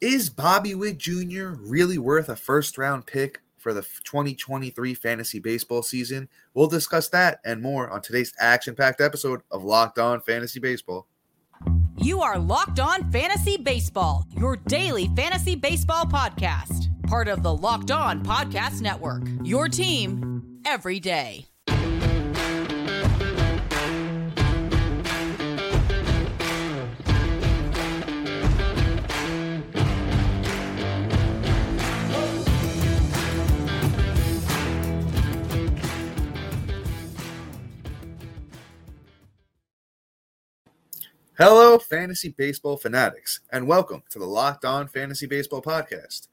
Is Bobby Witt Jr. really worth a first round pick for the 2023 fantasy baseball season? We'll discuss that and more on today's action packed episode of Locked On Fantasy Baseball. You are Locked On Fantasy Baseball, your daily fantasy baseball podcast, part of the Locked On Podcast Network. Your team every day. Hello, fantasy baseball fanatics, and welcome to the Locked On Fantasy Baseball Podcast.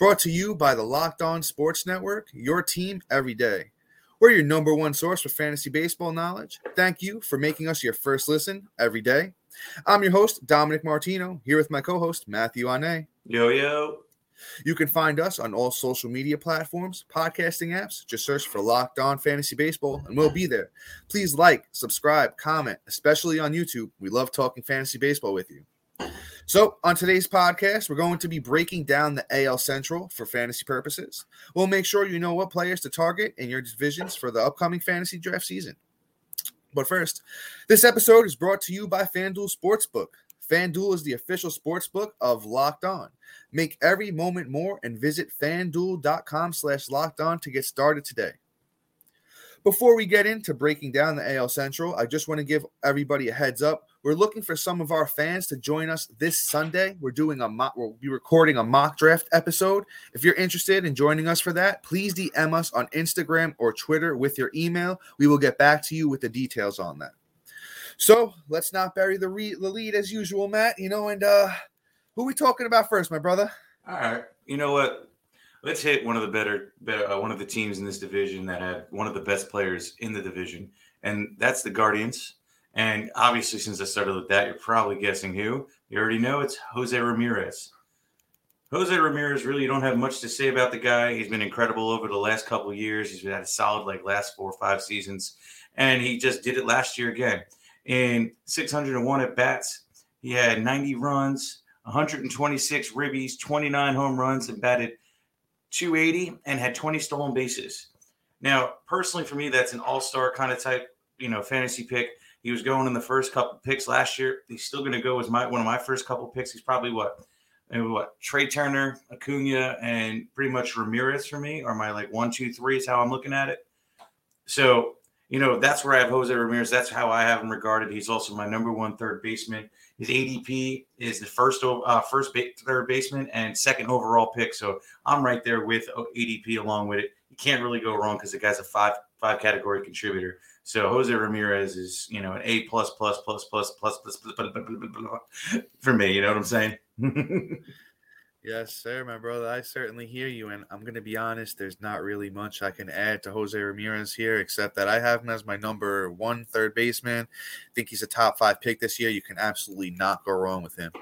Brought to you by the Locked On Sports Network, your team every day. We're your number one source for fantasy baseball knowledge. Thank you for making us your first listen every day. I'm your host, Dominic Martino, here with my co host, Matthew Ane. Yo, yo. You can find us on all social media platforms, podcasting apps. Just search for Locked On Fantasy Baseball, and we'll be there. Please like, subscribe, comment, especially on YouTube. We love talking fantasy baseball with you. So, on today's podcast, we're going to be breaking down the AL Central for fantasy purposes. We'll make sure you know what players to target in your divisions for the upcoming fantasy draft season. But first, this episode is brought to you by FanDuel Sportsbook. FanDuel is the official sportsbook of Locked On. Make every moment more and visit fanduel.com slash locked on to get started today. Before we get into breaking down the AL Central, I just want to give everybody a heads up. We're looking for some of our fans to join us this Sunday. We're doing a mock, we'll be recording a mock draft episode. If you're interested in joining us for that, please DM us on Instagram or Twitter with your email. We will get back to you with the details on that. So let's not bury the, re- the lead as usual, Matt. You know, and uh, who we talking about first, my brother? All right. You know what? Let's hit one of the better, better uh, one of the teams in this division that had one of the best players in the division, and that's the Guardians. And obviously, since I started with that, you're probably guessing who. You already know it's Jose Ramirez. Jose Ramirez, really, don't have much to say about the guy. He's been incredible over the last couple years. He's had a solid, like, last four or five seasons. And he just did it last year again in 601 at bats. He had 90 runs, 126 ribbies, 29 home runs, and batted 280 and had 20 stolen bases. Now, personally, for me, that's an all-star kind of type, you know, fantasy pick. He was going in the first couple picks last year. He's still going to go as my one of my first couple picks. He's probably what, what Trea Turner, Acuna, and pretty much Ramirez for me are my like one, two, three is how I'm looking at it. So you know, that's where I have Jose Ramirez. That's how I have him regarded. He's also my number one third baseman. His ADP is the first uh, first ba- third baseman and second overall pick. So I'm right there with ADP along with it. You can't really go wrong because the guy's a five five category contributor. So Jose Ramirez is you know an A plus plus plus plus plus plus for me. You know what I'm saying? Yes, sir, my brother. I certainly hear you. And I'm going to be honest, there's not really much I can add to Jose Ramirez here, except that I have him as my number one third baseman. I think he's a top five pick this year. You can absolutely not go wrong with him.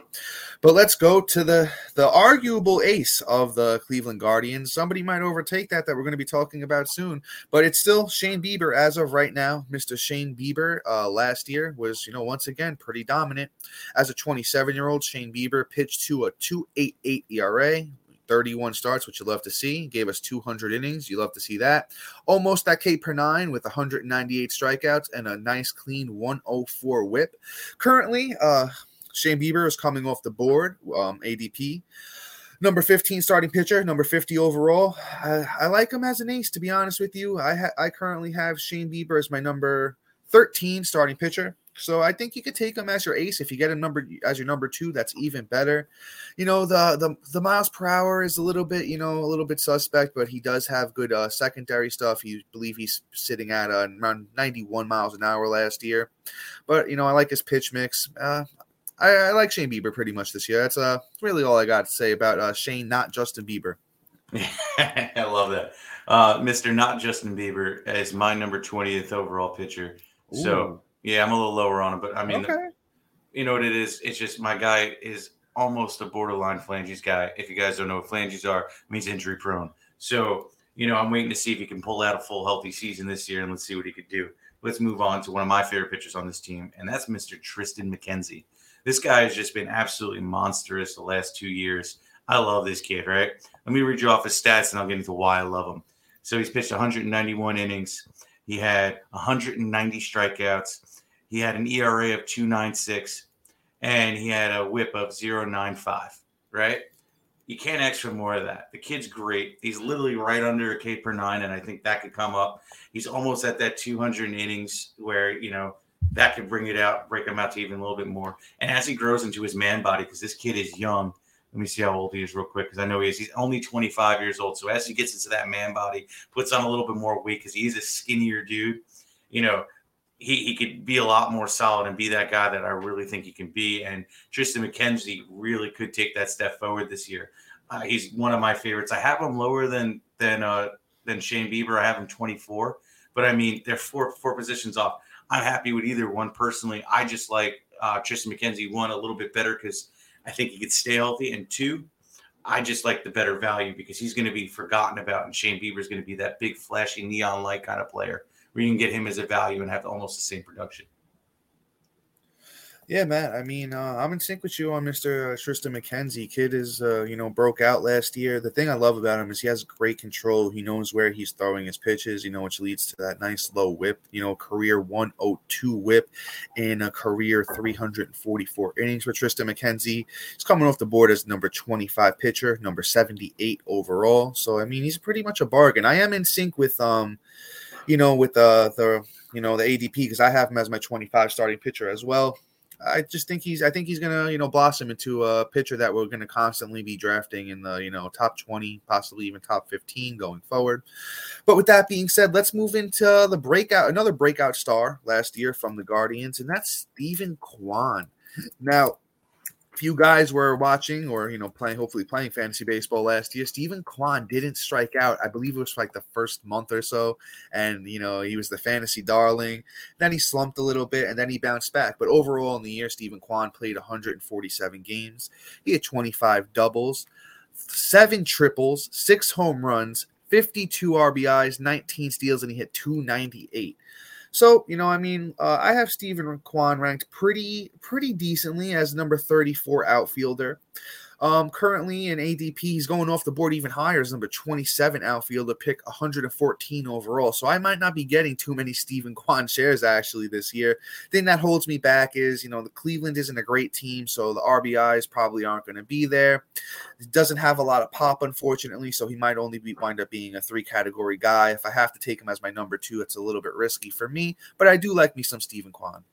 But let's go to the, the arguable ace of the Cleveland Guardians. Somebody might overtake that, that we're going to be talking about soon. But it's still Shane Bieber as of right now. Mr. Shane Bieber uh, last year was, you know, once again, pretty dominant. As a 27 year old, Shane Bieber pitched to a 288 ERA, 31 starts, which you love to see. Gave us 200 innings. You love to see that. Almost that K per nine with 198 strikeouts and a nice clean 104 whip. Currently, uh, Shane Bieber is coming off the board, um, ADP. Number 15 starting pitcher, number 50 overall. I, I like him as an ace, to be honest with you. I, ha- I currently have Shane Bieber as my number 13 starting pitcher. So I think you could take him as your ace. If you get a number as your number two, that's even better. You know, the the the miles per hour is a little bit, you know, a little bit suspect, but he does have good uh, secondary stuff. You believe he's sitting at uh, around 91 miles an hour last year. But you know, I like his pitch mix. Uh, I, I, like Shane Bieber pretty much this year. That's uh really all I got to say about uh, Shane, not Justin Bieber. I love that. Uh, Mr. Not Justin Bieber is my number 20th overall pitcher. Ooh. So yeah, I'm a little lower on him, but I mean, okay. you know what it is? It's just my guy is almost a borderline phalanges guy. If you guys don't know what phalanges are, means injury prone. So, you know, I'm waiting to see if he can pull out a full healthy season this year and let's see what he could do. Let's move on to one of my favorite pitchers on this team, and that's Mr. Triston McKenzie. This guy has just been absolutely monstrous the last two years. I love this kid, right? Let me read you off his stats and I'll get into why I love him. So he's pitched 191 innings. He had 190 strikeouts. He had an ERA of 296 and he had a whip of 095, right? You can't ask for more of that. The kid's great. He's literally right under a K per nine, and I think that could come up. He's almost at that 200 innings where, you know, that could bring it out, break him out to even a little bit more. And as he grows into his man body, because this kid is young, let me see how old he is real quick because I know he is. He's only 25 years old. So as he gets into that man body, puts on a little bit more weight because he's a skinnier dude, you know, he, he could be a lot more solid and be that guy that I really think he can be. And Triston McKenzie really could take that step forward this year. Uh, he's one of my favorites. I have him lower than than uh, than Shane Bieber. I have him 24, but I mean they're four four positions off. I'm happy with either one personally. I just like uh, Triston McKenzie one a little bit better because I think he could stay healthy, and two, I just like the better value because he's going to be forgotten about, and Shane Bieber is going to be that big, flashy, neon light kind of player where you can get him as a value and have almost the same production. Yeah, Matt. I mean, uh, I'm in sync with you on Mr. Triston McKenzie. Kid is, uh, you know, broke out last year. The thing I love about him is he has great control. He knows where he's throwing his pitches, you know, which leads to that nice low whip. You know, career 102 whip in a career 344 innings for Triston McKenzie. He's coming off the board as number 25 pitcher, number 78 overall. So, I mean, he's pretty much a bargain. I am in sync with, um, you know, with the the you know the ADP because I have him as my 25 starting pitcher as well. I just think he's I think he's gonna you know blossom into a pitcher that we're gonna constantly be drafting in the you know top 20, possibly even top 15 going forward. But with that being said, let's move into the breakout, another breakout star last year from the Guardians, and that's Steven Kwan. Now, if you guys were watching or you know playing hopefully playing fantasy baseball last year. Steven kwan didn't strike out. I believe it was like the first month or so. And you know he was the fantasy darling. Then he slumped a little bit and then he bounced back. But overall in the year steven kwan played 147 games. He had 25 doubles seven triples six home runs 52 rbis 19 steals and he hit 298 so, you know, I mean, uh, I have Steven Kwan ranked pretty pretty decently as number 34 outfielder. Um, currently in ADP, he's going off the board even higher as number 27 outfielder, pick 114 overall. So I might not be getting too many Steven Kwan shares actually this year. Thing that holds me back is, you know, the Cleveland isn't a great team, so the RBIs probably aren't going to be there. He doesn't have a lot of pop, unfortunately, so he might only be wind up being a three category guy. If I have to take him as my number two, it's a little bit risky for me, but I do like me some Steven Kwan.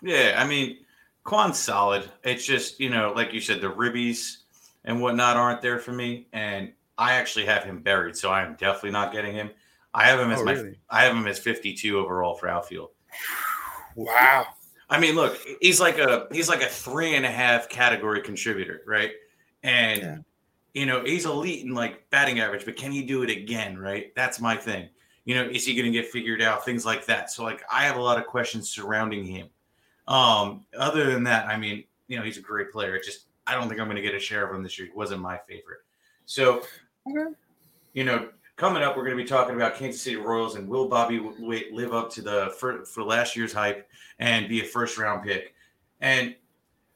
Yeah, I mean, Kwan's solid. It's just, you know, like you said, the ribbies and whatnot aren't there for me. And I actually have him buried, so I am definitely not getting him. I have him as oh, my really? I have him as 52 overall for outfield. Wow. I mean, look, he's like a he's like a three and a half category contributor, right? And yeah. you know, he's elite in like batting average, but can he do it again, right? That's my thing. You know, is he going to get figured out? Things like that. So, like, I have a lot of questions surrounding him. Um, other than that, I mean, you know, he's a great player. It just I don't think I'm going to get a share of him this year. He wasn't my favorite. So, okay. you know, coming up, we're going to be talking about Kansas City Royals and will Bobby live up to the for, for last year's hype and be a first round pick. And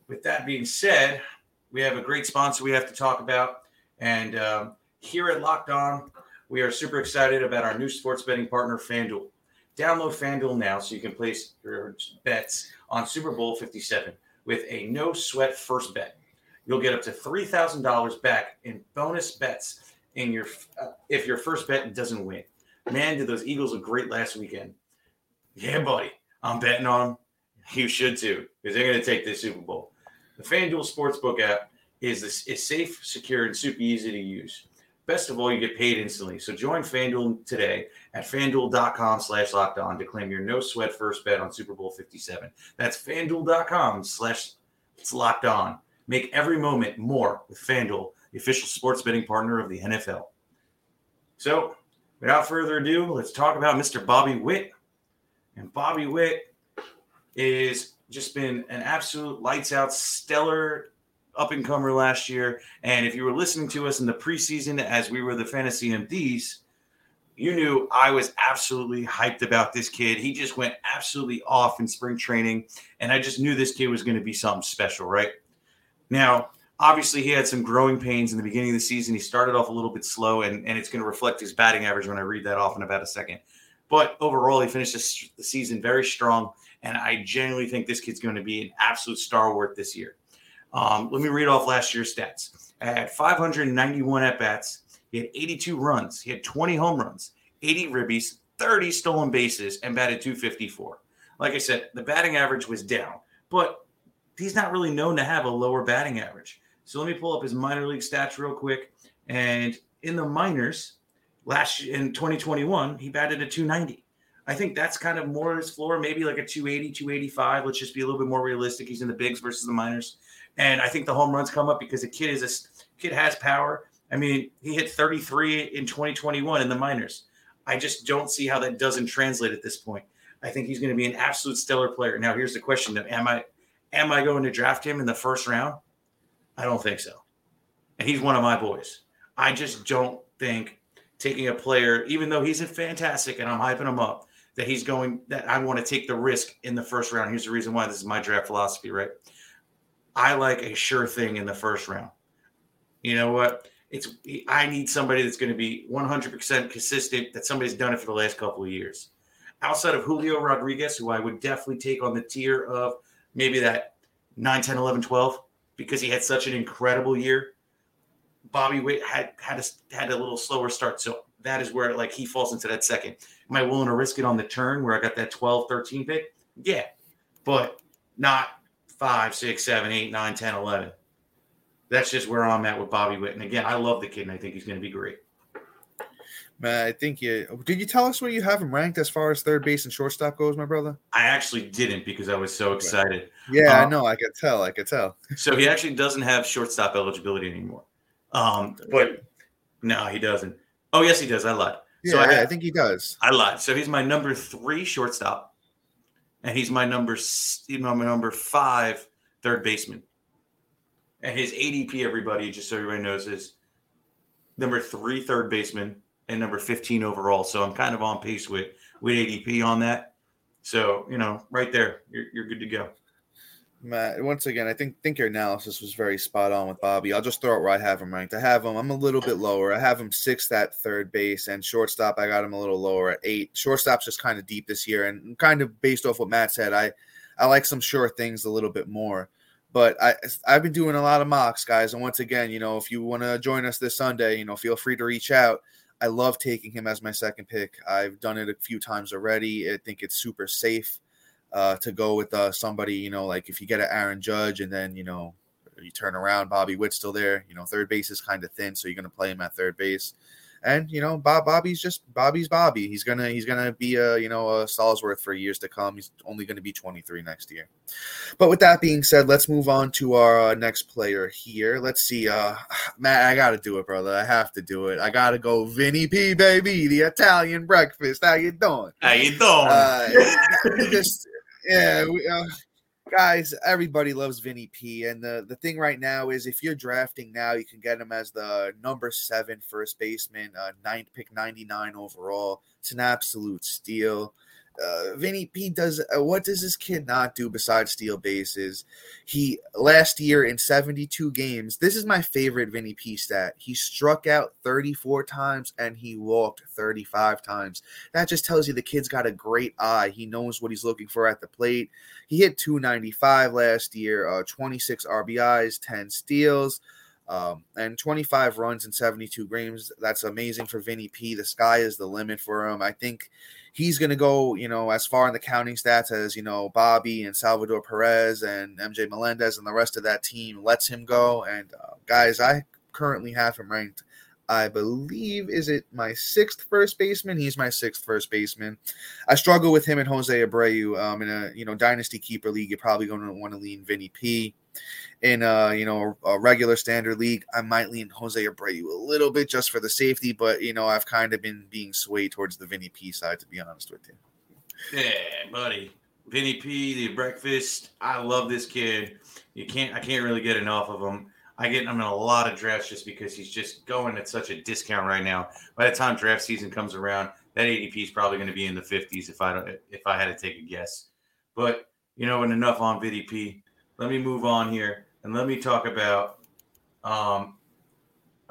with that being said, we have a great sponsor we have to talk about. And um, here at Locked On, we are super excited about our new sports betting partner, FanDuel. Download FanDuel now so you can place your bets on Super Bowl 57 with a no sweat first bet. You'll get up to $3,000 back in bonus bets in your uh, if your first bet doesn't win. Man, did those Eagles look great last weekend. Yeah, buddy. I'm betting on them. You should too, because they're going to take this Super Bowl. The FanDuel Sportsbook app is is safe, secure, and super easy to use. Best of all, you get paid instantly. So join FanDuel today at fanduel.com slash locked on to claim your no sweat first bet on Super Bowl 57. That's fanduel.com slash it's locked on. Make every moment more with FanDuel, the official sports betting partner of the NFL. So, without further ado, let's talk about Mr. Bobby Witt. And Bobby Witt is just been an absolute lights out stellar up and comer last year. And if you were listening to us in the preseason as we were the fantasy MDs, you knew I was absolutely hyped about this kid. He just went absolutely off in spring training, and I just knew this kid was going to be something special, right? Now, obviously, he had some growing pains in the beginning of the season. He started off a little bit slow, and, and it's going to reflect his batting average when I read that off in about a second. But overall, he finished the season very strong, and I genuinely think this kid's going to be an absolute star worth this year. Um, let me read off last year's stats. At 591 at bats, he had 82 runs, he had 20 home runs, 80 ribbies, 30 stolen bases, and batted 254. Like I said, the batting average was down, but he's not really known to have a lower batting average. So let me pull up his minor league stats real quick. And in the minors, last in 2021, he batted a 290. I think that's kind of more his floor, maybe like a 280, 285. Let's just be a little bit more realistic. He's in the bigs versus the minors. And I think the home runs come up because the kid is a kid has power. I mean, he hit 33 in 2021 in the minors. I just don't see how that doesn't translate at this point. I think he's going to be an absolute stellar player. Now, here's the question: Am I am I going to draft him in the first round? I don't think so. And he's one of my boys. I just don't think taking a player, even though he's a fantastic and I'm hyping him up, that he's going that I want to take the risk in the first round. Here's the reason why this is my draft philosophy, right? I like a sure thing in the first round. You know what? It's I need somebody that's going to be 100% consistent. That somebody's done it for the last couple of years. Outside of Julio Rodriguez, who I would definitely take on the tier of maybe that 9, 10, 11, 12, because he had such an incredible year. Bobby Witt had had a, had a little slower start. So that is where like he falls into that second. Am I willing to risk it on the turn where I got that 12, 13 pick? Yeah, but not five, six, seven, eight, nine, 10, 11. That's just where I'm at with Bobby Witt. And again, I love the kid and I think he's going to be great. Man, I think you did. You tell us where you have him ranked as far as third base and shortstop goes, my brother. I actually didn't because I was so excited. Yeah, um, I know. I could tell. I could tell. so he actually doesn't have shortstop eligibility anymore. Um, but no, he doesn't. Oh, yes, he does. I lied. Yeah, so I, I think he does. I lied. So he's my number three shortstop and he's my number my number five third baseman. And his ADP, everybody, just so everybody knows, is number three third baseman and number 15 overall. So I'm kind of on pace with with ADP on that. So, you know, right there, you're, you're good to go. Matt, once again, I think think your analysis was very spot on with Bobby. I'll just throw it where I have him ranked. I have him. I'm a little bit lower. I have him sixth at third base, and shortstop. I got him a little lower at eight. Shortstop's just kind of deep this year, and kind of based off what Matt said, I I like some sure things a little bit more. But I I've been doing a lot of mocks, guys, and once again, you know, if you want to join us this Sunday, you know, feel free to reach out. I love taking him as my second pick. I've done it a few times already. I think it's super safe uh, to go with uh, somebody, you know, like if you get an Aaron Judge and then, you know, you turn around, Bobby Witt's still there, you know, third base is kind of thin, so you're going to play him at third base. And you know, Bob Bobby's just Bobby's Bobby. He's gonna he's gonna be a you know a Stallsworth for years to come. He's only gonna be 23 next year. But with that being said, let's move on to our uh, next player here. Let's see, uh, Matt. I gotta do it, brother. I have to do it. I gotta go, Vinny P, baby, the Italian breakfast. How you doing? How you doing? Uh, just yeah, we, uh, guys, everybody loves Vinny P. And the, the thing right now is if you're drafting now, you can get him as the number seven first baseman, uh, ninth pick 99 overall. It's an absolute steal uh, Vinny P does uh, what does this kid not do besides steal bases? He last year in 72 games, this is my favorite Vinny P stat. He struck out 34 times and he walked 35 times. That just tells you the kid's got a great eye. He knows what he's looking for at the plate. He hit 295 last year, uh, 26 RBIs, 10 steals. Um, and 25 runs in 72 games. That's amazing for Vinny P. The sky is the limit for him. I think he's going to go, you know, as far in the counting stats as, you know, Bobby and Salvador Perez and MJ Melendez and the rest of that team lets him go. And uh, guys, I currently have him ranked. I believe is it my sixth first baseman. He's my sixth first baseman. I struggle with him and Jose Abreu um, in a you know dynasty keeper league. You're probably going to want to lean Vinny P in a you know a regular standard league, I might lean Jose Abreu a little bit just for the safety, but you know I've kind of been being swayed towards the Vinny P side to be honest with you. Yeah, buddy, Vinny P, the breakfast. I love this kid. You can't, I can't really get enough of him. I get him in a lot of drafts just because he's just going at such a discount right now. By the time draft season comes around, that ADP is probably going to be in the 50s if I don't if I had to take a guess. But you know, and enough on VDP. Let me move on here and let me talk about um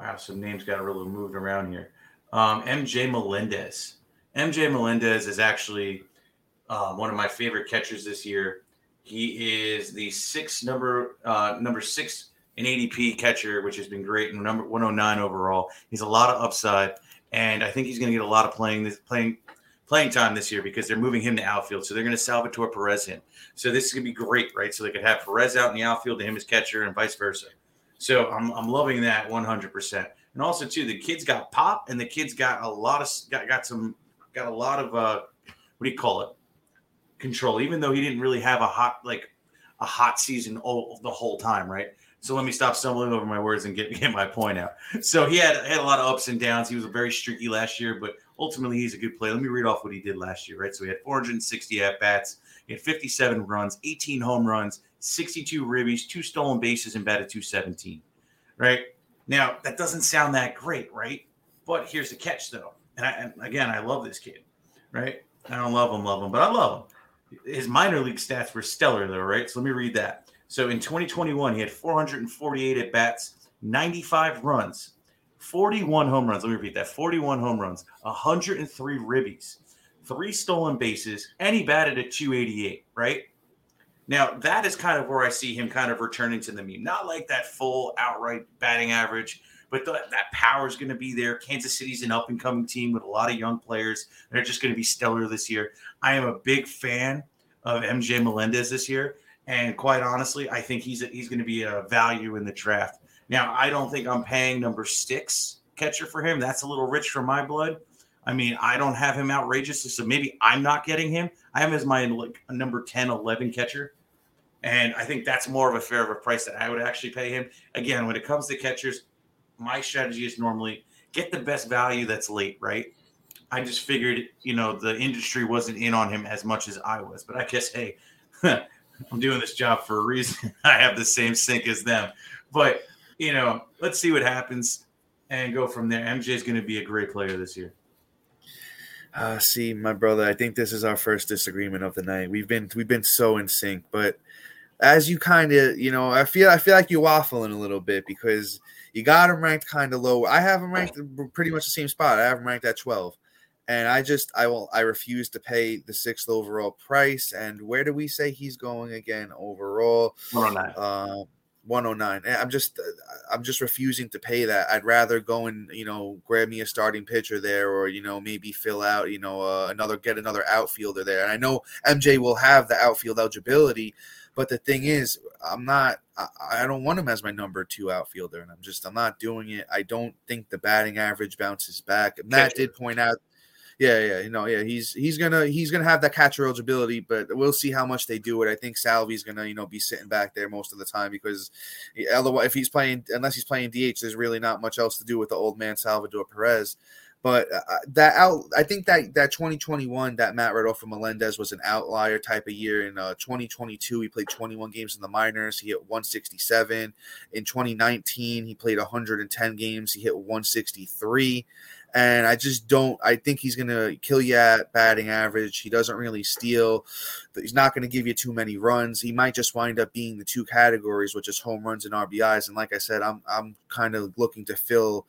wow, some names got really moved around here. Um, MJ Melendez. MJ Melendez is actually uh, one of my favorite catchers this year. He is the six number uh, number six in ADP catcher, which has been great, and number 109 overall. He's a lot of upside, and I think he's going to get a lot of playing this playing playing time this year because they're moving him to outfield. So they're going to Salvador Perez him. So this is going to be great, right? So they could have Perez out in the outfield to him as catcher and vice versa. So I'm, I'm loving that 100%. And also too, the kids got pop and the kids got a lot of got, got some got a lot of uh what do you call it control even though he didn't really have a hot like a hot season all the whole time right so let me stop stumbling over my words and get, get my point out so he had, had a lot of ups and downs he was a very streaky last year but ultimately he's a good player let me read off what he did last year right so he had 460 at bats he had 57 runs 18 home runs 62 ribbies two stolen bases and batted 217 right now, that doesn't sound that great, right? But here's the catch, though. And, I, and again, I love this kid, right? I don't love him, love him, but I love him. His minor league stats were stellar, though, right? So let me read that. So in 2021, he had 448 at bats, 95 runs, 41 home runs. Let me repeat that 41 home runs, 103 ribbies, three stolen bases, and he batted at 288, right? Now, that is kind of where I see him kind of returning to the mean. Not like that full outright batting average, but the, that power is going to be there. Kansas City's an up and coming team with a lot of young players. They're just going to be stellar this year. I am a big fan of MJ Melendez this year. And quite honestly, I think he's a, he's going to be a value in the draft. Now, I don't think I'm paying number six catcher for him. That's a little rich for my blood. I mean, I don't have him outrageously, so maybe I'm not getting him. I have him as my like number 10, 11 catcher. And I think that's more of a fair of a price that I would actually pay him. Again, when it comes to catchers, my strategy is normally get the best value that's late, right? I just figured, you know, the industry wasn't in on him as much as I was. But I guess, hey, I'm doing this job for a reason. I have the same sink as them. But, you know, let's see what happens and go from there. MJ is going to be a great player this year. Uh, see, my brother, I think this is our first disagreement of the night. We've been we've been so in sync, but as you kind of, you know, I feel I feel like you're waffling a little bit because you got him ranked kind of low. I have him ranked pretty much the same spot. I have him ranked at 12. And I just I will I refuse to pay the sixth overall price. And where do we say he's going again overall? 109. Uh, 109. I'm just I'm just refusing to pay that. I'd rather go and you know grab me a starting pitcher there, or you know maybe fill out you know uh, another get another outfielder there. And I know MJ will have the outfield eligibility, but the thing is, I'm not. I, I don't want him as my number two outfielder, and I'm just I'm not doing it. I don't think the batting average bounces back. Matt did point out yeah, yeah, you know, yeah, he's he's gonna he's gonna have that catcher eligibility, but we'll see how much they do it. I think Salvy's gonna you know be sitting back there most of the time because otherwise, if he's playing unless he's playing DH, there's really not much else to do with the old man Salvador Perez. But uh, uh that out, I think that that 2021 that Matt off from Melendez was an outlier type of year. In uh, 2022, he played 21 games in the minors. He hit 167. In 2019, he played 110 games. He hit 163 and I just don't. I think he's going to kill you at batting average. He doesn't really steal. He's not going to give you too many runs. He might just wind up being the two categories, which is home runs and RBIs. And like I said, I'm I'm kind of looking to fill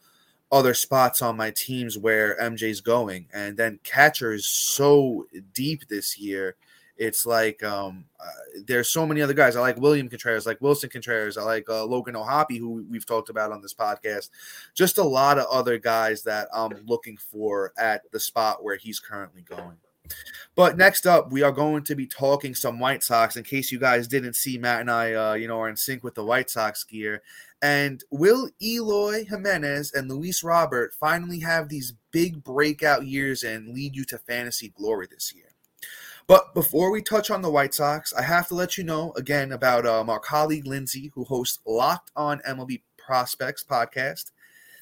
other spots on my teams where MJ's going, and then catcher is so deep this year it's like um, uh, there's so many other guys. I like William Contreras, like Willson Contreras. I like uh, Logan O'Hoppe, who we've talked about on this podcast. Just a lot of other guys that I'm looking for at the spot where he's currently going. But next up, we are going to be talking some White Sox. In case you guys didn't see, Matt and I, uh, you know, are in sync with the White Sox gear. And will Eloy Jimenez and Luis Robert finally have these big breakout years and lead you to fantasy glory this year? But before we touch on the White Sox, I have to let you know again about um, our colleague Lindsay, who hosts Locked On MLB Prospects podcast.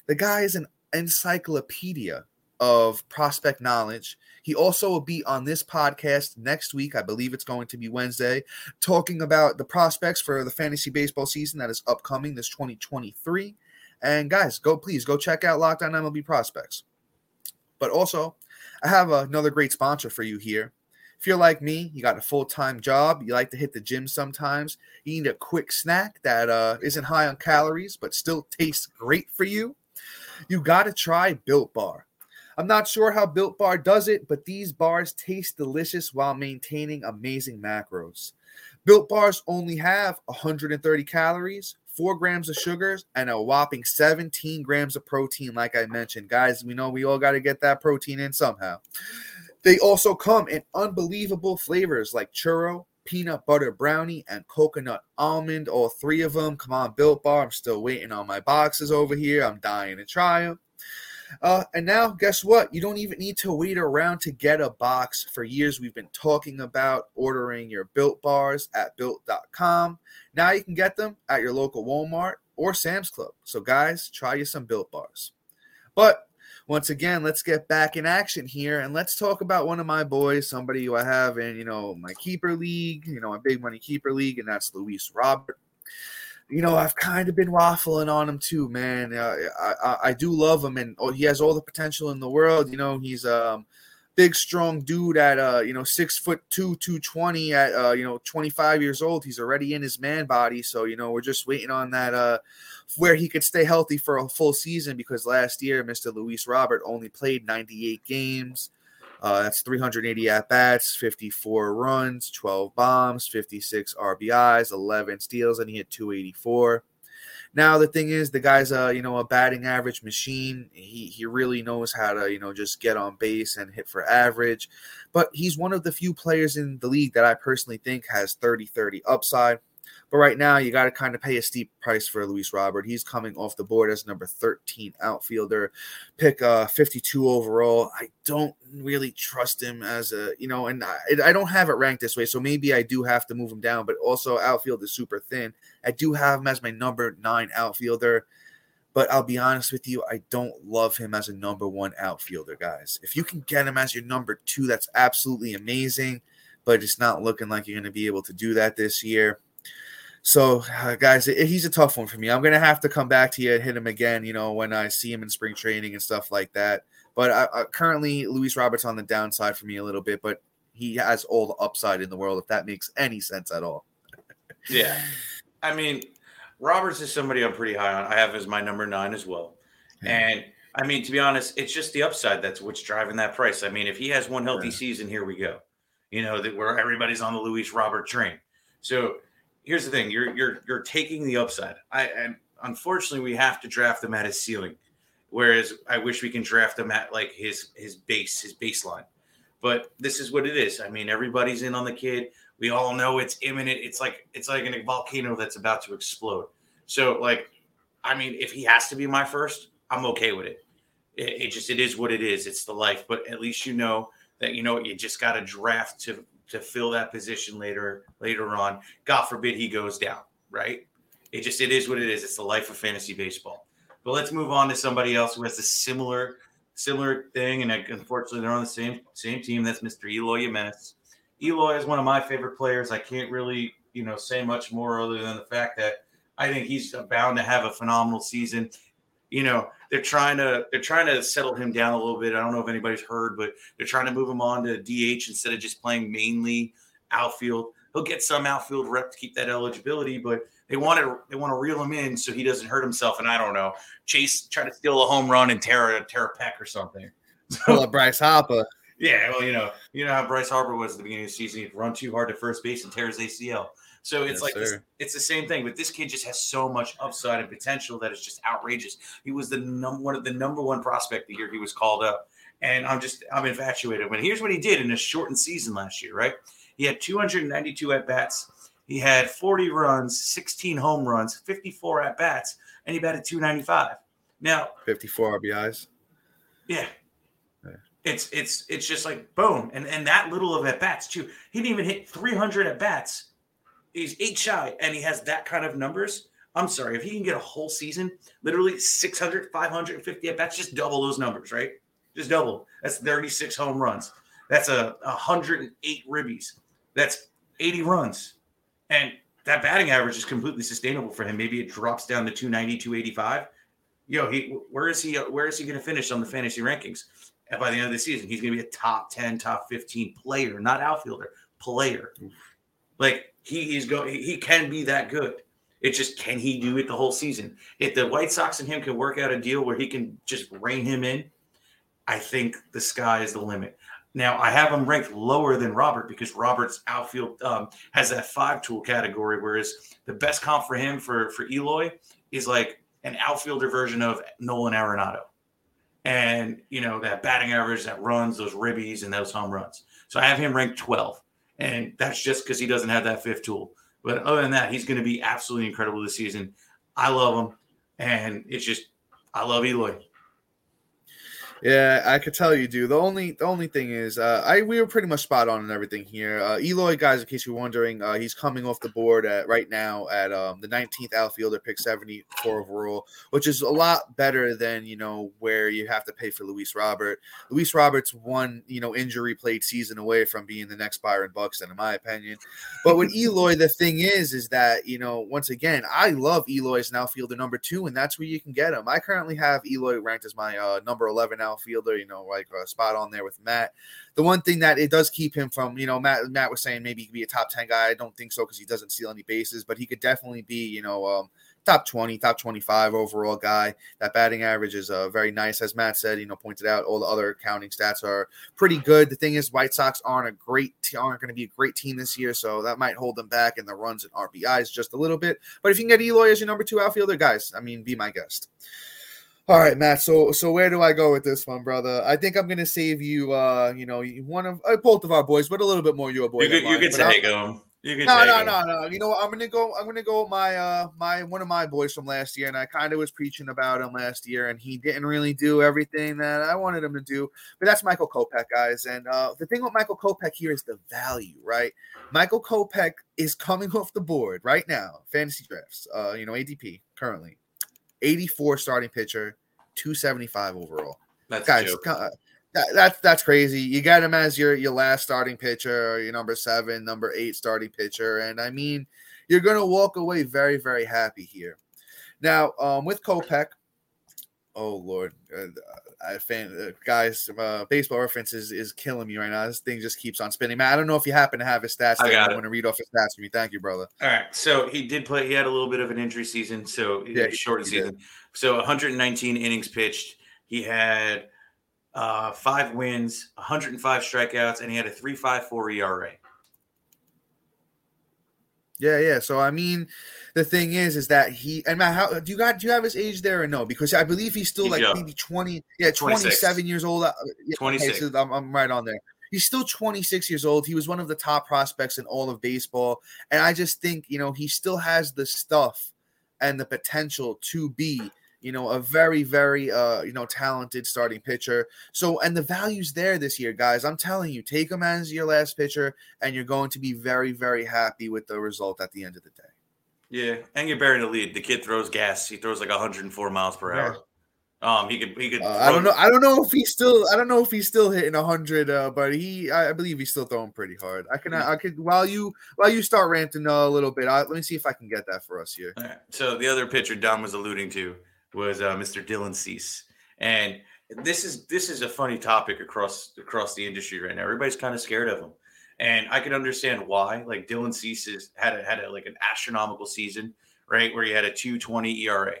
The guy is an encyclopedia of prospect knowledge. He also will be on this podcast next week. I believe it's going to be Wednesday, talking about the prospects for the fantasy baseball season that is upcoming this 2023. And guys, go please go check out Locked On MLB Prospects. But also, I have another great sponsor for you here. If you're like me, you got a full time job, you like to hit the gym sometimes, you need a quick snack that uh, not high on calories but still tastes great for you, you got to try Built Bar. I'm not sure how Built Bar does it, but these bars taste delicious while maintaining amazing macros. Built bars only have 130 calories, 4 grams of sugars, and a whopping 17 grams of protein, like I mentioned. Guys, we know we all got to get that protein in somehow. They also come in unbelievable flavors like churro, peanut butter brownie, and coconut almond. All three of them. Come on, Built Bar. I'm still waiting on my boxes over here. I'm dying to try them. Uh, and now, guess what? You don't even need to wait around to get a box. For years, we've been talking about ordering your built bars at built.com. Now you can get them at your local Walmart or Sam's Club. So, guys, try you some built bars. But once again, let's get back in action here and let's talk about one of my boys, somebody who I have in, you know, my keeper league, you know, my big money keeper league, and that's Luis Robert. You know, I've kind of been waffling on him too, man. Uh, I, I, I do love him, and oh, he has all the potential in the world. You know, he's um big, strong dude at uh, you know, six foot two, two twenty at uh, you know, twenty five years old. He's already in his man body, so you know, we're just waiting on that uh, where he could stay healthy for a full season because last year, Mr. Luis Robert only played ninety eight games. Uh, that's 380 at bats, 54 runs, 12 bombs, 56 RBIs, 11 steals, and he hit 284. Now the thing is, the guy's a you know a batting average machine. He he really knows how to you know just get on base and hit for average. But he's one of the few players in the league that I personally think has 30-30 upside. But right now, you got to kind of pay a steep price for Luis Robert. He's coming off the board as number 13 outfielder, pick uh, 52 overall. I don't really trust him as a, you know, and I, I don't have it ranked this way. So maybe I do have to move him down, but also outfield is super thin. I do have him as my number nine outfielder. But I'll be honest with you, I don't love him as a number one outfielder, guys. If you can get him as your number two, that's absolutely amazing. But it's not looking like you're going to be able to do that this year. So, uh, guys, it, he's a tough one for me. I'm gonna have to come back to you and hit him again. You know, when I see him in spring training and stuff like that. But I, I, currently, Luis Roberts on the downside for me a little bit, but he has all the upside in the world. If that makes any sense at all. yeah, I mean, Roberts is somebody I'm pretty high on. I have as my number nine as well, and. I mean, to be honest, it's just the upside that's what's driving that price. I mean, if he has one healthy yeah. season, here we go. You know that where everybody's on the Luis Robert train. So here's the thing: you're you're you're taking the upside. I and unfortunately we have to draft him at his ceiling, whereas I wish we can draft him at like his his base his baseline. But this is what it is. I mean, everybody's in on the kid. We all know it's imminent. It's like it's like a volcano that's about to explode. So like, I mean, if he has to be my first, I'm okay with it. It, it just it is what it is. It's the life. But at least you know that you know you just got to draft to to fill that position later later on. God forbid he goes down, right? It just it is what it is. It's the life of fantasy baseball. But let's move on to somebody else who has a similar similar thing, and unfortunately they're on the same same team. That's Mr. Eloy Jimenez. Eloy is one of my favorite players. I can't really you know say much more other than the fact that I think he's bound to have a phenomenal season you know they're trying to they're trying to settle him down a little bit. I don't know if anybody's heard, but they're trying to move him on to DH instead of just playing mainly outfield. He'll get some outfield rep to keep that eligibility, but they want to they want to reel him in so he doesn't hurt himself. And I don't know, Chase try to steal a home run and tear a tear a peck or something. So, Bryce Harper. Yeah, well, you know, you know how Bryce Harper was at the beginning of the season. He'd run too hard to first base and tear his ACL. So it's yes, like this, it's the same thing, but this kid just has so much upside and potential that it's just outrageous. He was the number one of the number one prospect the year he was called up, and I'm just I'm infatuated. But here's what he did in a shortened season last year, right? He had 292 at bats. He had 40 runs, 16 home runs, 54 at bats, and he batted 295. Now 54 RBIs. Yeah. yeah. It's it's it's just like boom, and and that little of at bats too. He didn't even hit 300 at bats he's eight shy and he has that kind of numbers. I'm sorry, if he can get a whole season, literally 600, 550 at bats, just double those numbers, right? Just double. That's 36 home runs. That's a 108 ribbies. That's 80 runs. And that batting average is completely sustainable for him. Maybe it drops down to 290, 285. Yo, he where is he where is he going to finish on the fantasy rankings? And by the end of the season, he's going to be a top 10, top 15 player, not outfielder, player. Like he is going he can be that good. It's just can he do it the whole season? If the White Sox and him can work out a deal where he can just rein him in, I think the sky is the limit. Now I have him ranked lower than Robert because Robert's outfield um, has that five tool category, whereas the best comp for him for for Eloy is like an outfielder version of Nolan Arenado, and you know that batting average, that runs, those ribbies, and those home runs. So I have him ranked 12, and that's just because he doesn't have that fifth tool. But other than that, he's going to be absolutely incredible this season. I love him, and it's just I love Eloy. Yeah, I could tell you do. The only the only thing is, uh, I we were pretty much spot on and everything here. Uh, Eloy, guys, in case you're wondering, uh, he's coming off the board at right now at um, the 19th outfielder, pick 74 overall, which is a lot better than you know where you have to pay for Luis Robert. Luis Robert's one you know injury played season away from being the next Byron Buxton, in my opinion. But with Eloy, the thing is, is that you know once again, I love Eloy as an outfielder number two, and that's where you can get him. I currently have Eloy ranked as my uh, number 11 out outfielder, you know, like a spot on there with Matt. The one thing that it does keep him from, you know, Matt Matt was saying maybe he could be a top 10 guy. I don't think so because he doesn't steal any bases, but he could definitely be, you know, um, top 20, top 25 overall guy. That batting average is uh, very nice. As Matt said, you know, pointed out, all the other counting stats are pretty good. The thing is, White Sox aren't a great, aren't going to be a great team this year, so that might hold them back in the runs and RBIs just a little bit. But if you can get Eloy as your number two outfielder, guys, I mean, be my guest. All right, Matt. So, so where do I go with this one, brother? I think I'm gonna save you. Uh, you know, one of uh, both of our boys, but a little bit more your boy. You could, you could take him. You could no, no, no, no. You know, what? I'm gonna go. I'm gonna go with my uh my one of my boys from last year, and I kind of was preaching about him last year, and he didn't really do everything that I wanted him to do. But that's Michael Kopech, guys. And uh, the thing with Michael Kopech here is the value, right? Michael Kopech is coming off the board right now, fantasy drafts. Uh, you know, ADP currently 84 starting pitcher, 275 overall. That's guys. That, that's that's crazy. You got him as your your last starting pitcher, your number seven, number eight starting pitcher, and I mean, you're gonna walk away very very happy here. Now, um, with Kopech, oh lord, uh, I fan uh, guys, uh, baseball references is, is killing me right now. This thing just keeps on spinning. Man, I don't know if you happen to have his stats. I got I'm going to read off his stats for me. Thank you, brother. All right, so he did play. He had a little bit of an injury season, so yeah, short season. Did. So 119 innings pitched. He had uh, five wins, 105 strikeouts, and he had a 3.54 ERA. Yeah, yeah. So I mean, the thing is, is that he and Matt, how do you got do you have his age there or no? Because I believe he's still he's like young. maybe twenty, yeah, twenty seven years old. Uh, yeah, twenty six. Okay, so I'm, I'm right on there. He's still 26 years old. He was one of the top prospects in all of baseball, and I just think you know he still has the stuff and the potential to be you know, a very, very, uh, you know, talented starting pitcher. So, and the value's there this year, guys. I'm telling you, take him as your last pitcher, and you're going to be very, very happy with the result at the end of the day. Yeah, and you're bearing the lead. The kid throws gas. He throws like 104 miles per hour. Um, he could, he could. Uh, I don't know. I don't know if he's still. I don't know if he's still hitting hundred. Uh, but he, I, believe he's still throwing pretty hard. I can, I, I could. While you, while you start ranting a little bit, I, let me see if I can get that for us here. So the other pitcher Dom was alluding to was uh, Mr. Dylan Cease, and this is this is a funny topic across across the industry right now. Everybody's kind of scared of him, and I can understand why. Like Dylan Cease has had a, had a, like an astronomical season, right, where he had a two twenty ERA.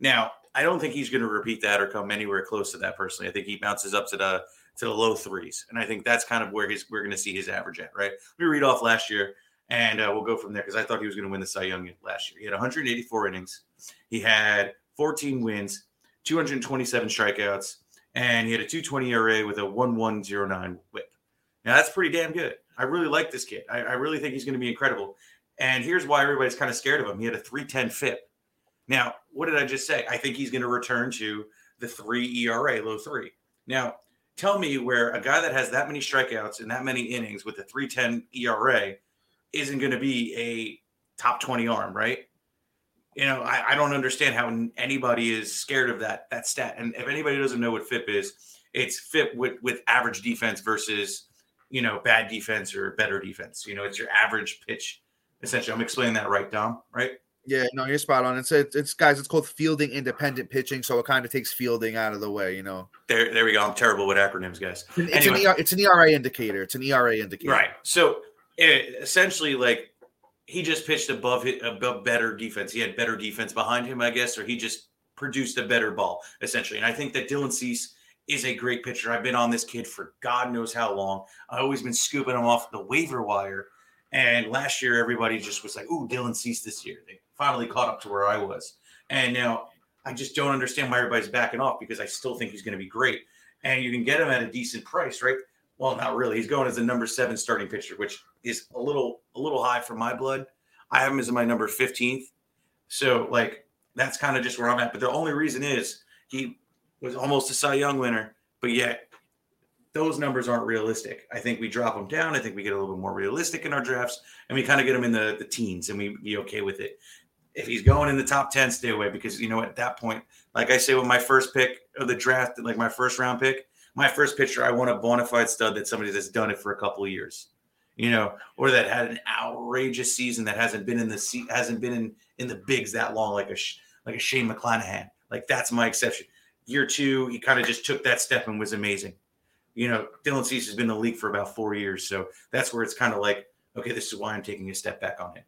Now I don't think he's going to repeat that or come anywhere close to that. Personally, I think he bounces up to the to the low threes, and I think that's kind of where his we're going to see his average at. Right, let me read off last year, and uh, we'll go from there because I thought he was going to win the Cy Young last year. He had 184 innings. He had 14 wins, 227 strikeouts, and he had a 220 ERA with a 1109 whip. Now that's pretty damn good. I really like this kid. I, I really think he's going to be incredible. And here's why everybody's kind of scared of him. He had a 310 FIP. Now, what did I just say? I think he's going to return to the three ERA, low three. Now, tell me where a guy that has that many strikeouts and that many innings with a 310 ERA isn't going to be a top 20 arm, right? You know, I, I, don't understand how anybody is scared of that that stat. And if anybody doesn't know what FIP is, it's fit with with average defense versus you know bad defense or better defense. You know, it's your average pitch. Essentially, I'm explaining that right, Dom. Right? Yeah, no, you're spot on. It's it's, it's guys. It's called fielding independent pitching, so it kind of takes fielding out of the way. You know. There, there we go. I'm terrible with acronyms, guys. It's, anyway. an, ER, it's an ERA indicator. It's an ERA indicator. Right. So it, essentially, like he just pitched above above better defense. He had better defense behind him, I guess, or he just produced a better ball, essentially. And I think that Dylan Cease is a great pitcher. I've been on this kid for God knows how long. I've always been scooping him off the waiver wire. And last year, everybody just was like, "Ooh, Dylan Cease this year." They finally caught up to where I was, and now I just don't understand why everybody's backing off because I still think he's going to be great, and you can get him at a decent price, right? Well, not really. He's going as the number seven starting pitcher, which is a little a little high for my blood. I have him as my number fifteenth, so like that's kind of just where I'm at. But the only reason is he was almost a Cy Young winner, but yet those numbers aren't realistic. I think we drop them down. I think we get a little bit more realistic in our drafts, and we kind of get them in the the teens, and we be okay with it. If he's going in the top ten, stay away because you know at that point, like I say, with my first pick of the draft, like my first round pick, my first pitcher, I want a bona fide stud that somebody that's done it for a couple of years, you know, or that had an outrageous season that hasn't been in the seat, hasn't been in in the bigs that long, like a like a Shane McClanahan. Like that's my exception. Year two, he kind of just took that step and was amazing. You know, Dylan Cease has been in the league for about four years, so that's where it's kind of like, okay, this is why I'm taking a step back on him.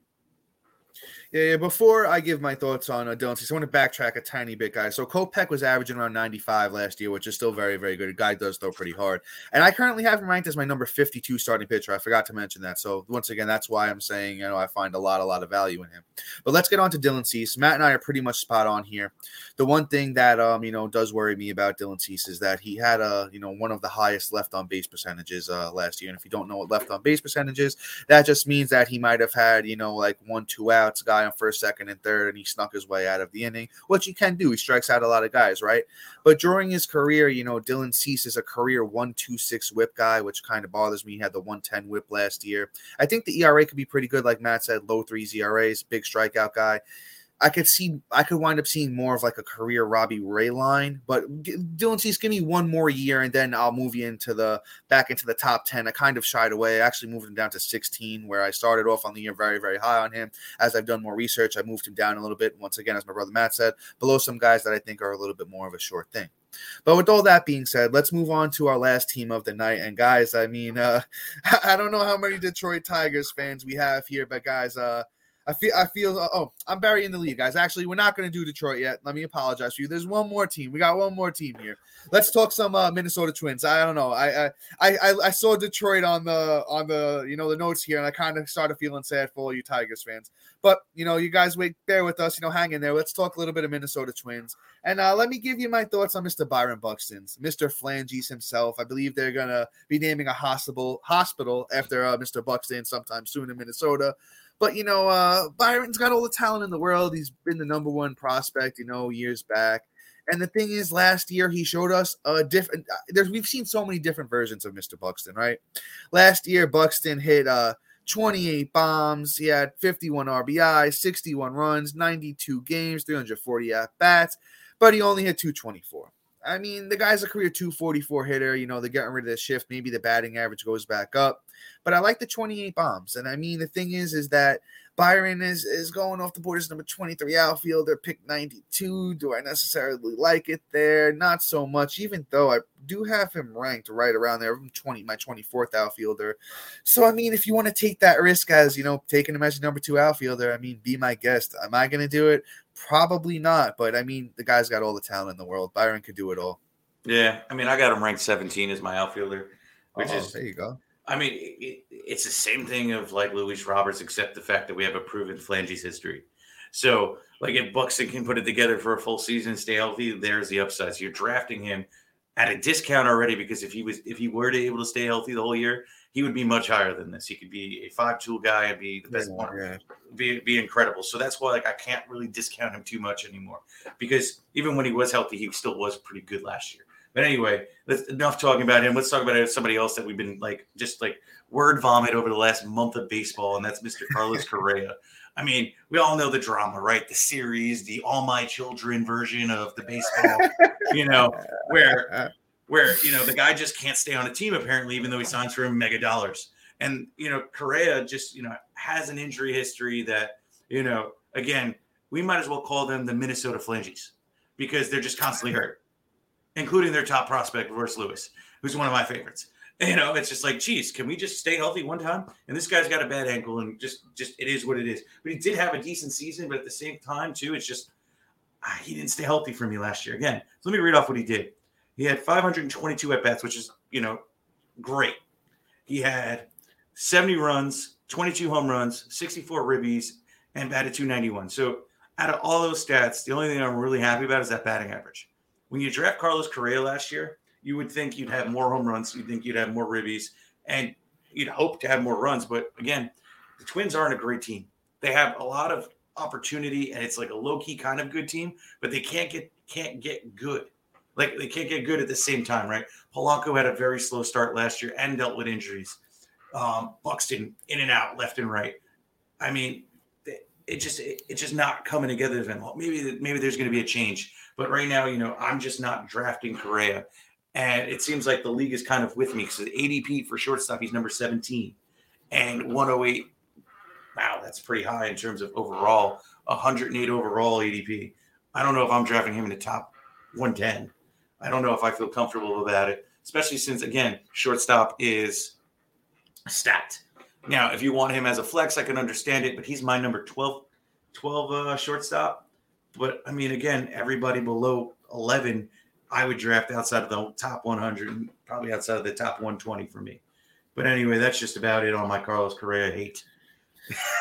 Yeah, before I give my thoughts on uh, Dylan Cease, I want to backtrack a tiny bit, guys. So Kopech was averaging around 95 last year, which is still very, very good. A guy does throw pretty hard. And I currently have him ranked as my number 52 starting pitcher. I forgot to mention that. So once again, that's why I'm saying, you know, I find a lot, a lot of value in him. But let's get on to Dylan Cease. Matt and I are pretty much spot on here. The one thing that, um, you know, does worry me about Dylan Cease is that he had a, you know, one of the highest left on base percentages uh, last year. And if you don't know what left on base percentage is, that just means that he might have had, you know, like one, two outs, guy on first, second, and third, and he snuck his way out of the inning, which he can do. He strikes out a lot of guys, right? But during his career, you know, Dylan Cease is a career 126 whip guy, which kind of bothers me. He had the 110 whip last year. I think the ERA could be pretty good, like Matt said, low threes ERAs, big strikeout guy. I could see I could wind up seeing more of like a career Robbie Ray line, but Dylan Cease, give me one more year and then I'll move you into the back into the top ten. I kind of shied away. I actually moved him down to 16, where I started off on the year very very high on him. As I've done more research, I moved him down a little bit. Once again, as my brother Matt said, below some guys that I think are a little bit more of a short thing. But with all that being said, let's move on to our last team of the night. And guys, I mean, uh, I don't know how many Detroit Tigers fans we have here, but guys, uh, I feel I feel oh I'm burying the lead, guys. Actually, we're not going to do Detroit yet. Let me apologize for you. There's one more team. We got one more team here. Let's talk some uh, Minnesota Twins. I don't know. I, I I I saw Detroit on the on the you know the notes here, and I kind of started feeling sad for all you Tigers fans. But you know, you guys wait, bear with us. You know, hang in there. Let's talk a little bit of Minnesota Twins, and uh, let me give you my thoughts on Mr. Byron Buxton, Mr. Flanges himself. I believe they're gonna be naming a hospital hospital after uh, Mr. Buxton sometime soon in Minnesota. But you know, uh, Byron's got all the talent in the world. He's been the number one prospect, you know, years back. And the thing is, last year he showed us a different. Uh, there's we've seen so many different versions of Mr. Buxton, right? Last year, Buxton hit uh 28 bombs. He had 51 RBI, 61 runs, 92 games, 340 at bats, but he only hit 224. I mean, the guy's a career 244 hitter. You know, they're getting rid of the shift. Maybe the batting average goes back up. But I like the 28 bombs. And I mean, the thing is, is that Byron is is going off the board as number 23 outfielder, pick 92. Do I necessarily like it there? Not so much, even though I do have him ranked right around there, 20, my 24th outfielder. So I mean, if you want to take that risk as you know, taking him as your number two outfielder, I mean, be my guest. Am I gonna do it? Probably not, but I mean, the guy's got all the talent in the world. Byron could do it all. Yeah, I mean, I got him ranked 17 as my outfielder, which oh, is there you go. I mean, it, it's the same thing of like Luis Roberts, except the fact that we have a proven flanges history. So, like, if Buxton can put it together for a full season, stay healthy, there's the upside. So you're drafting him at a discount already because if he was if he were to able to stay healthy the whole year, he would be much higher than this. He could be a five tool guy and be the best yeah, one, yeah. be be incredible. So that's why like I can't really discount him too much anymore because even when he was healthy, he still was pretty good last year. But anyway, let's enough talking about him. Let's talk about somebody else that we've been like just like word vomit over the last month of baseball, and that's Mr. Carlos Correa. I mean, we all know the drama, right? The series, the All My Children version of the baseball, you know, where where you know the guy just can't stay on a team apparently, even though he signs for mega dollars. And you know, Correa just you know has an injury history that you know again we might as well call them the Minnesota Flanges because they're just constantly hurt, including their top prospect, Royce Lewis, who's one of my favorites. You know, it's just like, geez, can we just stay healthy one time? And this guy's got a bad ankle, and just, just it is what it is. But he did have a decent season, but at the same time, too, it's just ah, he didn't stay healthy for me last year. Again, so let me read off what he did. He had 522 at bats, which is you know great. He had 70 runs, 22 home runs, 64 ribbies, and batted 291. So out of all those stats, the only thing I'm really happy about is that batting average. When you draft Carlos Correa last year, you would think you'd have more home runs, you'd think you'd have more ribbies, and you'd hope to have more runs. But again, the Twins aren't a great team. They have a lot of opportunity, and it's like a low key kind of good team, but they can't get can't get good. Like they can't get good at the same time, right? Polanco had a very slow start last year and dealt with injuries. Um, Buxton in and out, left and right. I mean, it just it, it's just not coming together. Then maybe maybe there's going to be a change, but right now, you know, I'm just not drafting Correa, and it seems like the league is kind of with me because ADP for shortstop, he's number 17 and 108. Wow, that's pretty high in terms of overall 108 overall ADP. I don't know if I'm drafting him in the top 110. I don't know if I feel comfortable about it, especially since again, shortstop is stacked. Now, if you want him as a flex, I can understand it, but he's my number 12, 12 uh, shortstop. But I mean, again, everybody below 11 I would draft outside of the top 100, probably outside of the top 120 for me. But anyway, that's just about it on my Carlos Correa hate.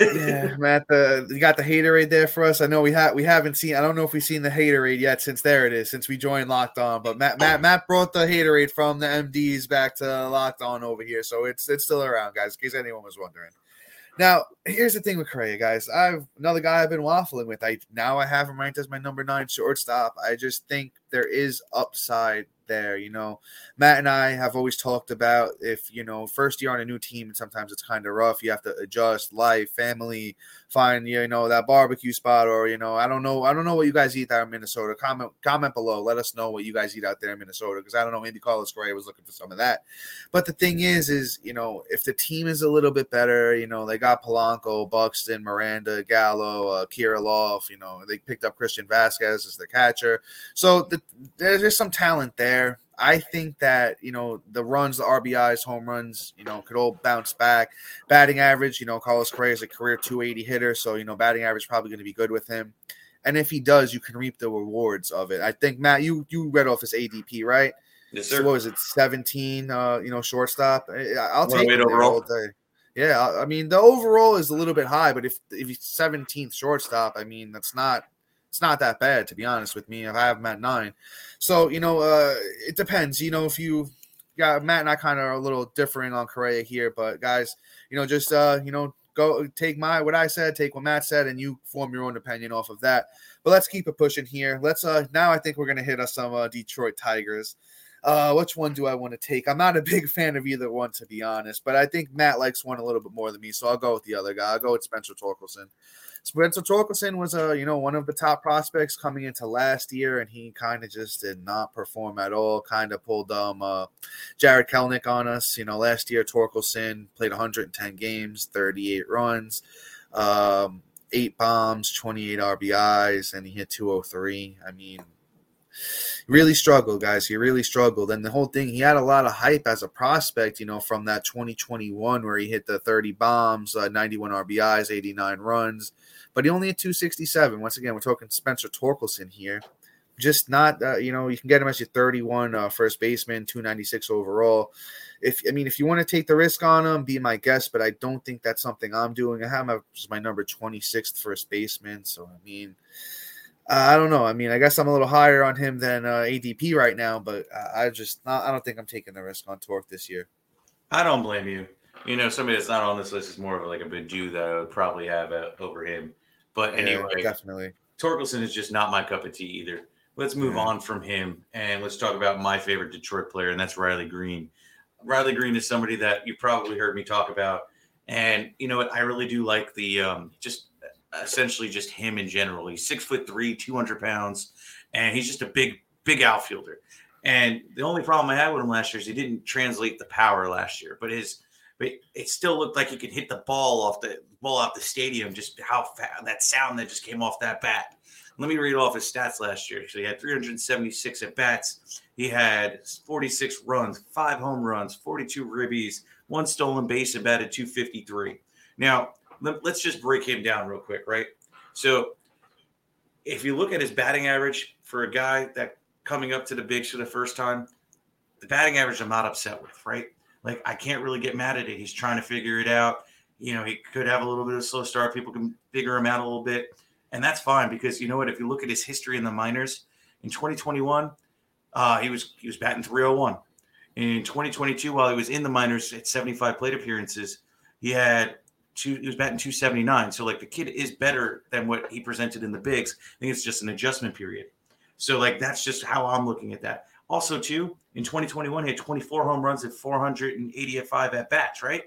yeah, Matt, the you got the haterade there for us. I know we have we haven't seen. I don't know if we've seen the haterade yet. Since there it is, since we joined Locked On. But Matt, Matt, oh. Matt brought the haterade from the MDs back to Locked On over here, so it's it's still around, guys. In case anyone was wondering. Now, here's the thing with Correa, guys. I've another guy I've been waffling with. I now I have him ranked as my number nine shortstop. I just think there is upside there. You know, Matt and I have always talked about if, you know, first year on a new team, sometimes it's kind of rough. You have to adjust life, family, find, you know, that barbecue spot or, you know, I don't know. I don't know what you guys eat there in Minnesota. Comment, comment below. Let us know what you guys eat out there in Minnesota because I don't know. Maybe Carlos Gray was looking for some of that. But the thing is, is, you know, if the team is a little bit better, you know, they got Polanco, Buxton, Miranda, Gallo, uh, Kirilloff, you know, they picked up Christian Vazquez as the catcher. So the, there's some talent there. I think that you know the runs, the RBIs, home runs, you know, could all bounce back. Batting average, you know, Carlos Correa is a career 280 hitter, so you know, batting average probably going to be good with him. And if he does, you can reap the rewards of it. I think Matt, you you read off his ADP, right? Yes, sir. So what was it, 17? Uh, you know, shortstop. I'll take it overall. all day. Yeah, I mean the overall is a little bit high, but if if he's 17th shortstop, I mean that's not it's not that bad to be honest with me. If I have him at nine, so you know, uh, it depends. You know, if you got Matt and I kind of are a little differing on Correa here, but guys, you know, just uh, you know, go take my what I said, take what Matt said, and you form your own opinion off of that. But let's keep it pushing here. Let's uh now I think we're gonna hit us some uh, Detroit Tigers. Uh, which one do I want to take? I'm not a big fan of either one, to be honest, but I think Matt likes one a little bit more than me, so I'll go with the other guy. I'll go with Spencer Torkelson. Spencer Torkelson was a uh, you know one of the top prospects coming into last year, and he kind of just did not perform at all. Kind of pulled um uh, Jarred Kelenic on us. You know, last year Torkelson played 110 games, 38 runs, um, eight bombs, 28 RBIs, and he hit 203. I mean, really struggled, guys. He really struggled. And the whole thing, he had a lot of hype as a prospect, you know, from that 2021 where he hit the 30 bombs, uh, 91 RBIs, 89 runs, but he only had 267. Once again, we're talking Spencer Torkelson here. Just not, uh, you know, you can get him as your 31 uh, first baseman, 296 overall. If I mean, if you want to take the risk on him, be my guest, but I don't think that's something I'm doing. I have him as my number 26th first baseman. So, I mean, I don't know. I mean, I guess I'm a little higher on him than uh, ADP right now, but I just not, I don't think I'm taking the risk on Torque this year. I don't blame you. You know, somebody that's not on this list is more of like a big Jew that I would probably have uh, over him. But anyway, yeah, definitely. Torkelson is just not my cup of tea either. Let's move yeah. on from him and let's talk about my favorite Detroit player, and that's Riley Greene. Riley Greene is somebody that you probably heard me talk about. And you know what? I really do like the um, just essentially just him in general. He's six foot three, 200 pounds, and he's just a big, big outfielder. And the only problem I had with him last year is he didn't translate the power last year, but his but it still looked like he could hit the ball off the ball off the stadium. Just how that sound that just came off that bat. Let me read off his stats last year. So he had 376 at bats. He had 46 runs, five home runs, 42 ribbies, one stolen base, and batted 253. Now let, let's just break him down real quick, right? So if you look at his batting average for a guy that coming up to the bigs for the first time, the batting average I'm not upset with, right? Like I can't really get mad at it. He's trying to figure it out. You know, he could have a little bit of a slow start. People can figure him out a little bit, and that's fine because you know what? If you look at his history in the minors, in 2021, uh, he was he was batting 301. In 2022, while he was in the minors at 75 plate appearances, he had two. He was batting 279. So like the kid is better than what he presented in the bigs. I think it's just an adjustment period. So like that's just how I'm looking at that. Also, too, in 2021, he had 24 home runs at 485 at bats, right?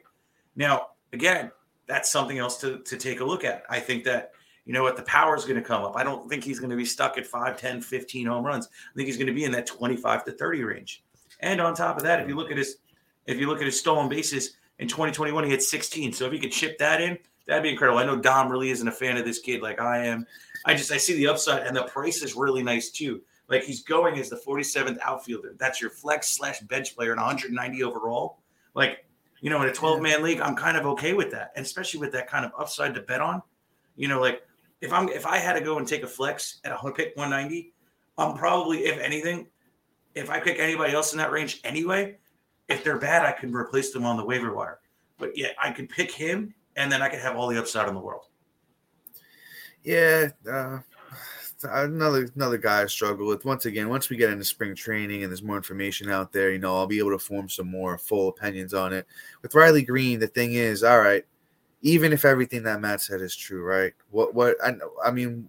Now, again, that's something else to, to take a look at. I think that, you know what, the power is going to come up. I don't think he's going to be stuck at 5, 10, 15 home runs. I think he's going to be in that 25 to 30 range. And on top of that, if you look at his if you look at his stolen bases in 2021, he had 16. So if he could chip that in, that'd be incredible. I know Dom really isn't a fan of this kid like I am. I just I see the upside and the price is really nice too. Like he's going as the 47th outfielder. That's your flex slash bench player and 190 overall. Like, you know, in a 12 man league, I'm kind of okay with that. And especially with that kind of upside to bet on. You know, like if I'm if I had to go and take a flex at a pick 190, I'm probably, if anything, if I pick anybody else in that range anyway, if they're bad, I can replace them on the waiver wire. But yeah, I could pick him and then I could have all the upside in the world. Yeah, uh, another another guy I struggle with. Once again, once we get into spring training and there's more information out there, you know, I'll be able to form some more full opinions on it. With Riley Greene, the thing is, all right, even if everything that Matt said is true, right? What what I I mean,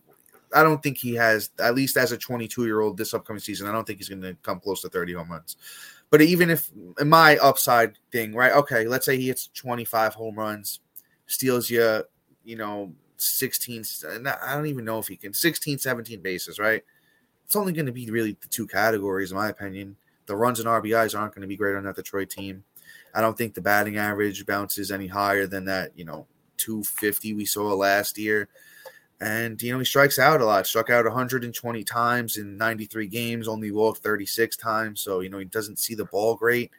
I don't think he has at least as a 22 year old this upcoming season. I don't think he's going to come close to 30 home runs. But even if my upside thing, right? Okay, let's say he hits 25 home runs, steals you, you know, 16 i don't even know if he can 16 17 bases right? It's only going to be really the two categories in my opinion. The runs and rbis aren't going to be great on that detroit team. I don't think the batting average bounces any higher than that you know 250 we saw last year and you know he strikes out a lot struck out 120 times in 93 games only walked 36 times so you know he doesn't see the ball great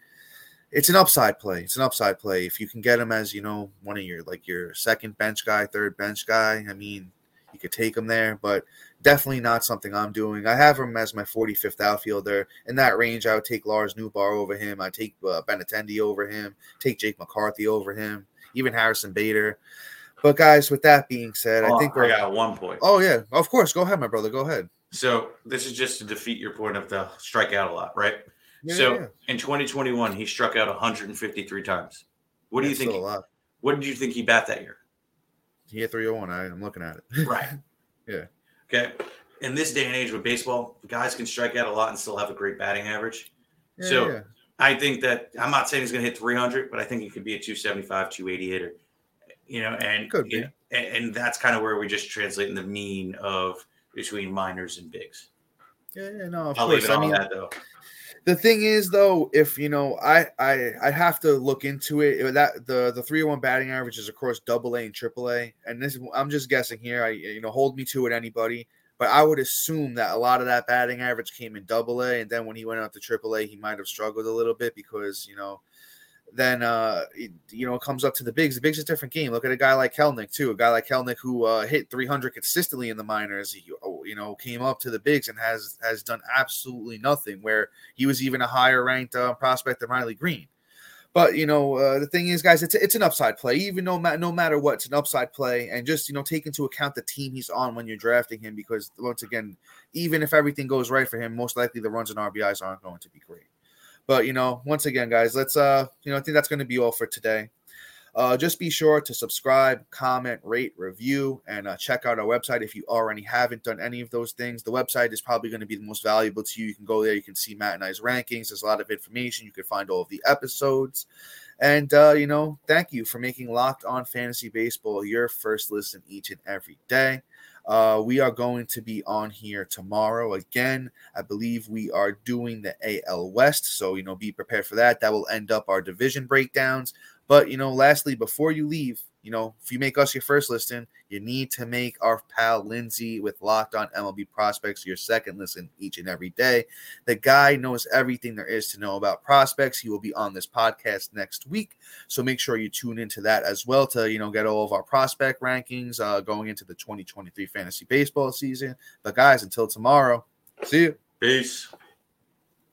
it's an upside play. It's an upside play. If you can get him as, you know, one of your like your second bench guy, third bench guy, I mean, you could take him there, but definitely not something I'm doing. I have him as my 45th outfielder. In that range, I would take Lars Nootbaar over him. I take uh, over him. Take Jake McCarthy over him. Even Harrison Bader. But guys, with that being said, oh, I think we're. I got one point. Oh yeah, of course. Go ahead, my brother. Go ahead. So this is just to defeat your point of the strike out a lot, right? Yeah, so yeah. in 2021, he struck out 153 times. What do That's you think? What did you think he bat that year? He hit 301. I, I'm looking at it. right. yeah. Okay. In this day and age with baseball, guys can strike out a lot and still have a great batting average. Yeah, so I think that I'm not saying he's going to hit 300, but I think he could be a 275, 280 hitter. You know, and could be. And, that's kind of where we just translate in the mean of between minors and bigs. Yeah, yeah no, of I'll course. leave it I mean, that though the thing is though if you know i i i have to look into it that the the 301 batting average is across double a and triple a and this i'm just guessing here i you know hold me to it anybody but i would assume that a lot of that batting average came in double a and then when he went out to triple a he might have struggled a little bit because you know then uh you know it comes up to the bigs. The bigs is a different game. Look at a guy like Kelenic too. A guy like Kelenic who uh, hit 300 consistently in the minors. He oh, you know came up to the bigs and has has done absolutely nothing. Where he was even a higher ranked uh, prospect than Riley Greene. But you know uh, the thing is, guys, it's it's an upside play. Even no no matter what, it's an upside play, and just you know take into account the team he's on when you're drafting him, because once again, even if everything goes right for him, most likely the runs and RBIs aren't going to be great. But you know, once again, guys, let's uh, you know, I think that's going to be all for today. Uh, just be sure to subscribe, comment, rate, review, and uh, check out our website if you already haven't done any of those things. The website is probably going to be the most valuable to you. You can go there, you can see Matt and I's rankings. There's a lot of information. You can find all of the episodes. And, uh, you know, thank you for making Locked On Fantasy Baseball your first listen each and every day. Uh, we are going to be on here tomorrow again. I believe we are doing the AL West. So, you know, be prepared for that. That will end up our division breakdowns. But, you know, lastly, before you leave, you know, if you make us your first listen, you need to make our pal Lindsay with Locked On MLB Prospects your second listen each and every day. The guy knows everything there is to know about prospects. He will be on this podcast next week, so make sure you tune into that as well to you know get all of our prospect rankings uh, going into the 2023 fantasy baseball season. But guys, until tomorrow, see you. Peace.